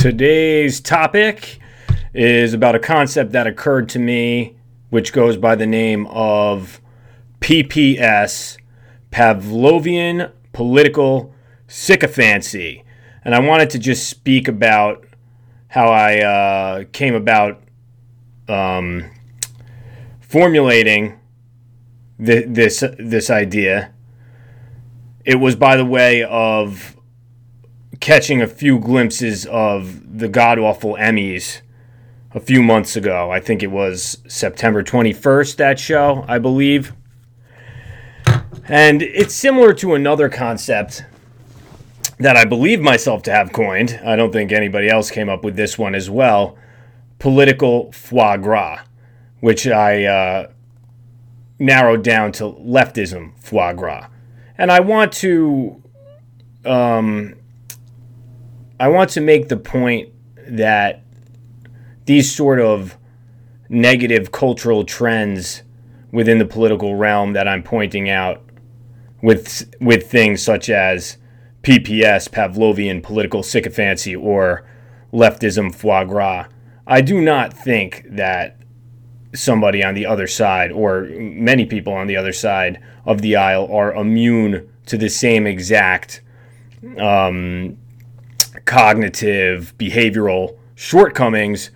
Today's topic is about a concept that occurred to me, which goes by the name of PPS, Pavlovian Political Sycophancy. And I wanted to just speak about how I uh, came about um, formulating th- this this idea. It was by the way of catching a few glimpses of the god awful Emmys a few months ago. I think it was September 21st, that show, I believe. And it's similar to another concept that I believe myself to have coined. I don't think anybody else came up with this one as well political foie gras, which I uh, narrowed down to leftism foie gras. And I want to. Um, I want to make the point that these sort of negative cultural trends within the political realm that I'm pointing out with with things such as PPS, Pavlovian political sycophancy, or leftism foie gras. I do not think that somebody on the other side, or many people on the other side of the aisle, are immune to the same exact um, cognitive, behavioral shortcomings.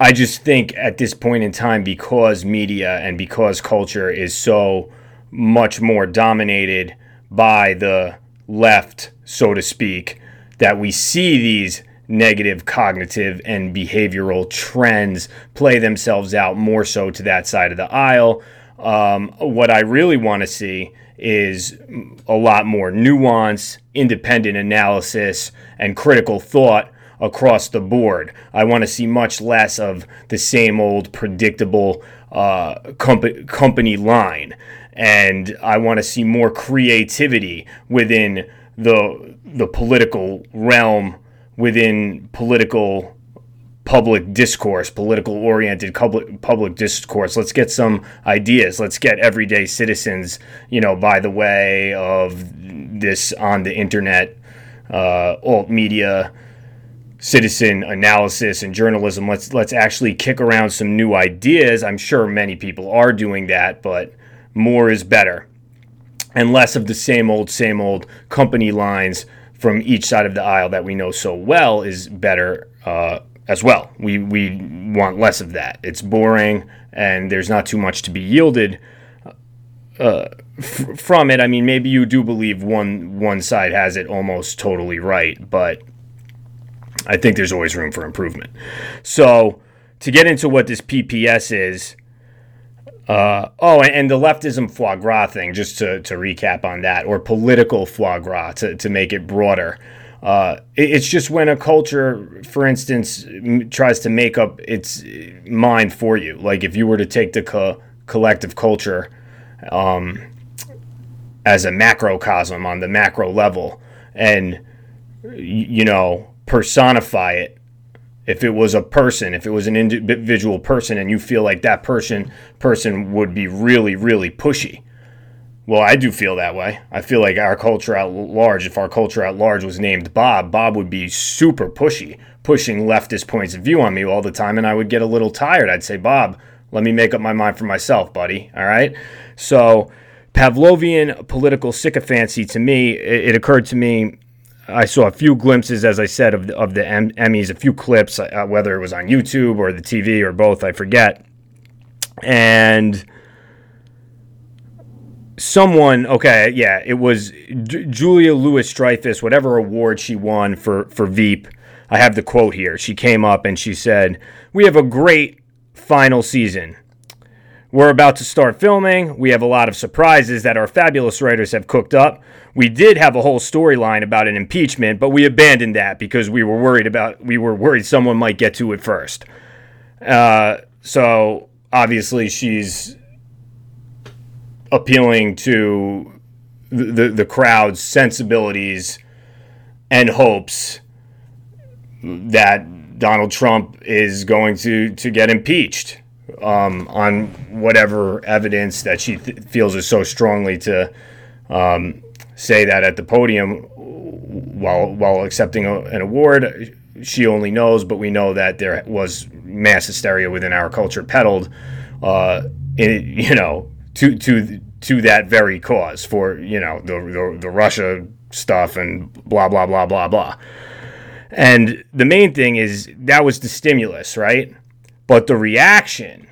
I just think at this point in time, because media and because culture is so much more dominated by the left, so to speak, that we see these negative cognitive and behavioral trends play themselves out more so to that side of the aisle. Um, what I really want to see is a lot more nuance, independent analysis, and critical thought across the board. I want to see much less of the same old predictable uh, comp- company line. And I want to see more creativity within the, the political realm, within political public discourse, political oriented public public discourse. Let's get some ideas. Let's get everyday citizens, you know, by the way of this on the internet, uh, alt media, citizen analysis and journalism. Let's let's actually kick around some new ideas. I'm sure many people are doing that, but more is better. And less of the same old, same old company lines from each side of the aisle that we know so well is better uh, as well. We we want less of that. It's boring, and there's not too much to be yielded uh, f- from it. I mean, maybe you do believe one one side has it almost totally right, but I think there's always room for improvement. So to get into what this PPS is. Uh, oh, and, the leftism foie gras thing, just to, to recap on that, or political foie gras to, to make it broader. Uh, it's just when a culture, for instance, m- tries to make up its mind for you. Like if you were to take the co- collective culture um, as a macrocosm on the macro level and, you know, personify it. If it was a person, if it was an individual person, and you feel like that person person would be really, really pushy, well, I do feel that way. I feel like our culture at large, if our culture at large was named Bob, Bob would be super pushy, pushing leftist points of view on me all the time, and I would get a little tired. I'd say, Bob, let me make up my mind for myself, buddy. All right. So, Pavlovian political sycophancy to me, it, it occurred to me. I saw a few glimpses, as I said, of the, of the Emmys, a few clips, uh, whether it was on YouTube or the TV or both, I forget. And someone okay yeah it was D- Julia Louis-Dreyfus whatever award she won for for Veep. I have the quote here. She came up and she said we have a great final season. We're about to start filming. We have a lot of surprises that our fabulous writers have cooked up. We did have a whole storyline about an impeachment but we abandoned that because we were worried about we were worried someone might get to it first. Uh, so obviously she's appealing to the, the, crowd's sensibilities and hopes that Donald Trump is going to, to get impeached um, on whatever evidence that she th- feels is so strongly to um, say that at the podium while while accepting a, an award. She only knows, but we know that there was mass hysteria within our culture peddled, uh, in, you know, to to to that very cause for you know the, the the Russia stuff and blah blah blah blah blah. And the main thing is that was the stimulus, right? But the reaction,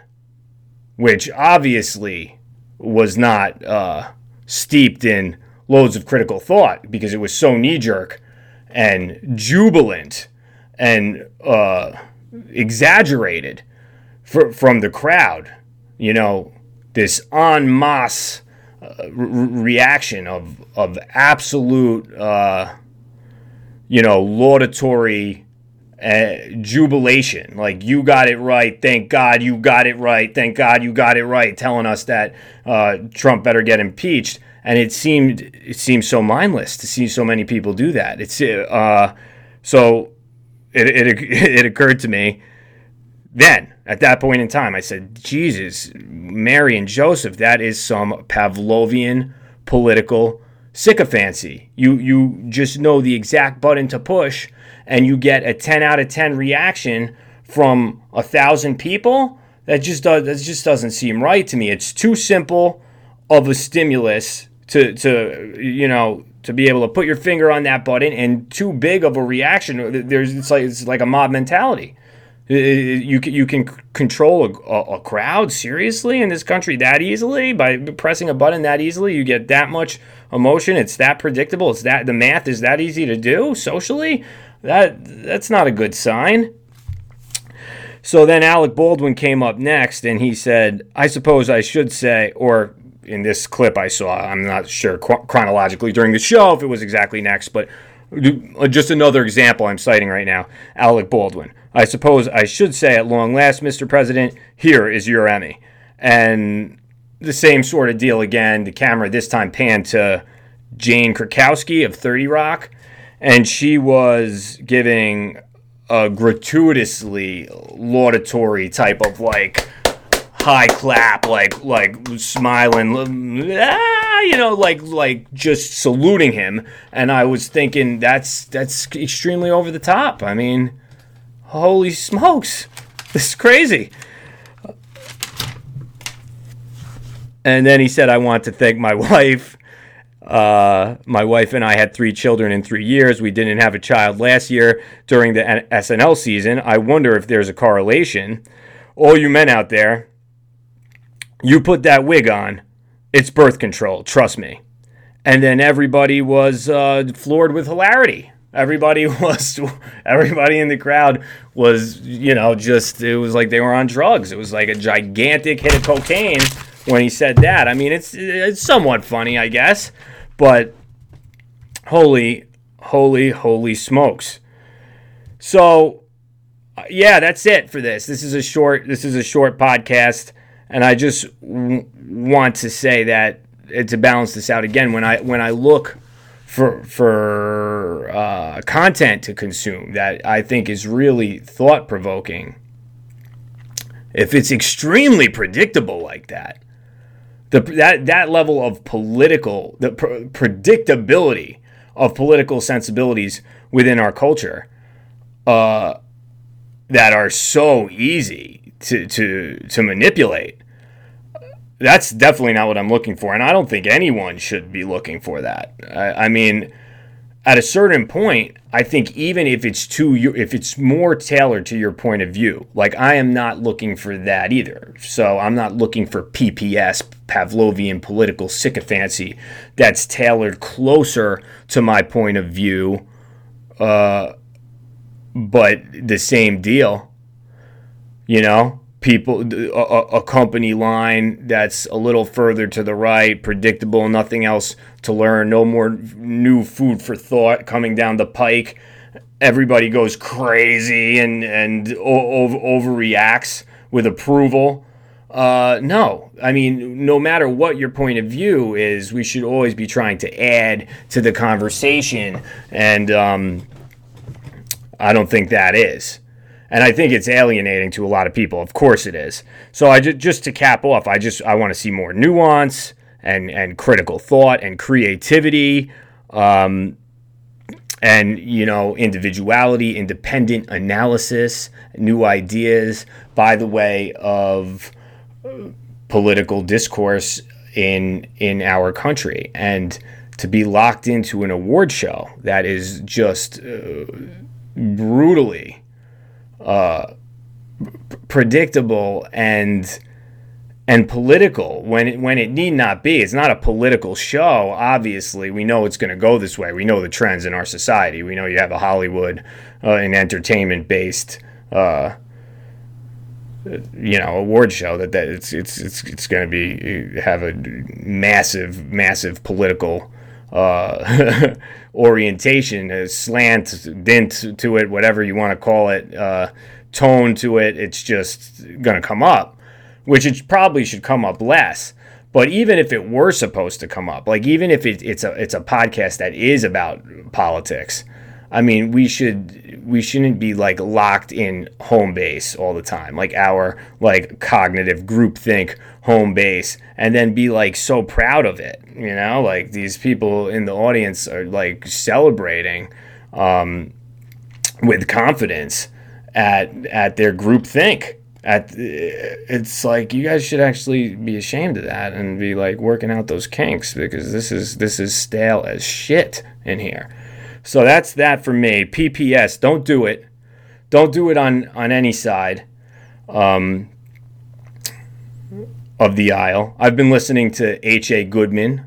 which obviously was not uh, steeped in loads of critical thought because it was so knee jerk and jubilant and uh, exaggerated for, from the crowd. You know, this en masse uh, re- reaction of, of absolute, uh, you know, laudatory uh, jubilation. Like, you got it right. Thank God you got it right. Thank God you got it right. Telling us that uh, Trump better get impeached and it seemed it seemed so mindless to see so many people do that. It's uh, so it, it it occurred to me then at that point in time. I said, Jesus, Mary and Joseph, that is some Pavlovian political sycophancy. You you just know the exact button to push, and you get a ten out of ten reaction from a thousand people. That just does that just doesn't seem right to me. It's too simple of a stimulus to to you know to be able to put your finger on that button and too big of a reaction there's it's like it's like a mob mentality you can, you can control a, a, crowd seriously in this country that easily by pressing a button that easily you get that much emotion it's that predictable it's that the math is that easy to do socially that that's not a good sign so then Alec Baldwin came up next and he said I suppose I should say or in this clip I saw. I'm not sure chronologically during the show if it was exactly next, but uh, just another example I'm citing right now Alec Baldwin. I suppose I should say at long last, Mr. President, here is your Emmy. And the same sort of deal again. The camera this time panned to Jane Krakowski of 30 Rock, and she was giving a gratuitously laudatory type of like high clap, like like smiling, ah, you know, like like just saluting him. And I was thinking that's that's extremely over the top. I mean, holy smokes, this is crazy. And then he said, "I want to thank my wife." Uh, my wife and I had three children in three years. We didn't have a child last year during the SNL season. I wonder if there's a correlation. All you men out there, you put that wig on, it's birth control, trust me. And then everybody was uh, floored with hilarity. Everybody was, everybody in the crowd was, you know, just, it was like they were on drugs. It was like a gigantic hit of cocaine when he said that. I mean, it's, it's somewhat funny, I guess, but holy, holy, holy smokes. So, yeah, that's it for this. This is a short, this is a short podcast. And I just w- want to say that to balance this out again, when I when I look for for uh, content to consume that I think is really thought provoking, if it's extremely predictable like that, the that that level of political the pr- predictability of political sensibilities within our culture, uh, that are so easy to to to manipulate. That's definitely not what I'm looking for, and I don't think anyone should be looking for that. I, I mean, at a certain point, I think even if it's too if it's more tailored to your point of view, like I am not looking for that either. So I'm not looking for PPS, Pavlovian political sycophancy, that's tailored closer to my point of view. Uh, but the same deal you know people a, a, company line that's a little further to the right predictable nothing else to learn no more new food for thought coming down the pike. Everybody goes crazy and and over, overreacts with approval. Uh, no, I mean, no matter what your point of view is, we should always be trying to add to the conversation, and um, I don't think that is and I think it's alienating to a lot of people. Of course it is. So I just, just to cap off, I just I want to see more nuance and and critical thought and creativity Um, and you know individuality independent analysis new ideas by the way of political discourse in in our country and to be locked into an award show that is just uh, brutally uh, predictable and and political when it, when it need not be. It's not a political show. Obviously, we know it's going to go this way. We know the trends in our society. We know you have a Hollywood uh, and entertainment based. Uh, you know, award show that, that it's it's it's it's going to be have a massive massive political uh, orientation, a slant, dent to it, whatever you want to call it, uh, tone to it. It's just going to come up which it probably should come up less. But even if it were supposed to come up, like even if it, it's a it's a podcast that is about politics, I mean, we should we shouldn't be like locked in home base all the time, like our like cognitive groupthink home base, and then be like so proud of it. You know, like these people in the audience are like celebrating um, with confidence at at their groupthink at it's like you guys should actually be ashamed of that and be like working out those kinks because this is this is stale as shit in here. So that's that for me. PPS, don't do it. Don't do it on on any side um, of the aisle. I've been listening to H. A. Goodman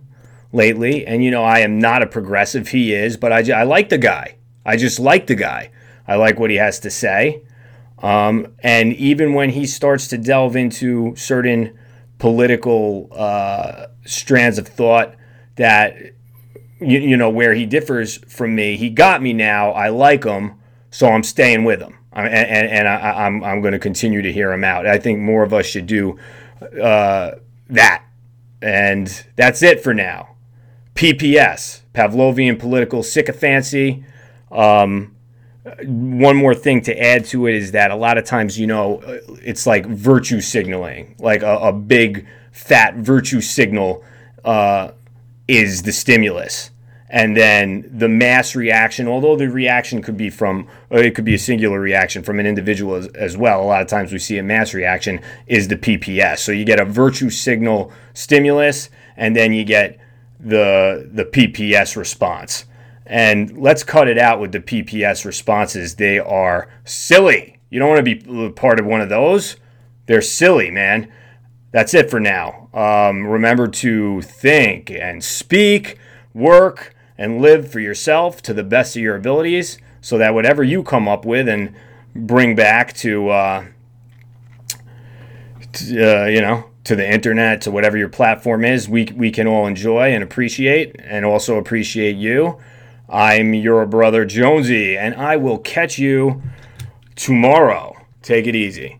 lately, and you know I am not a progressive. He is, but I I like the guy. I just like the guy. I like what he has to say. Um, and even when he starts to delve into certain political uh, strands of thought that, you, you, know, where he differs from me, he got me now. I like him, so I'm staying with him. I, and, and I, am I'm, I'm going to continue to hear him out. I think more of us should do uh, that. And that's it for now. PPS, Pavlovian political sycophancy. Um, one more thing to add to it is that a lot of times, you know, it's like virtue signaling, like a, a big fat virtue signal uh, is the stimulus. And then the mass reaction, although the reaction could be from, uh, it could be a singular reaction from an individual as, as well. A lot of times we see a mass reaction is the PPS. So you get a virtue signal stimulus, and then you get the the PPS response. And let's cut it out with the PPS responses. They are silly. You don't want to be part of one of those. They're silly, man. That's it for now. Um, remember to think and speak, work, and live for yourself to the best of your abilities so that whatever you come up with and bring back to, uh, to uh, you know, to the internet, to whatever your platform is, we, we can all enjoy and appreciate, and also appreciate you. I'm your brother Jonesy, and I will catch you tomorrow. Take it easy.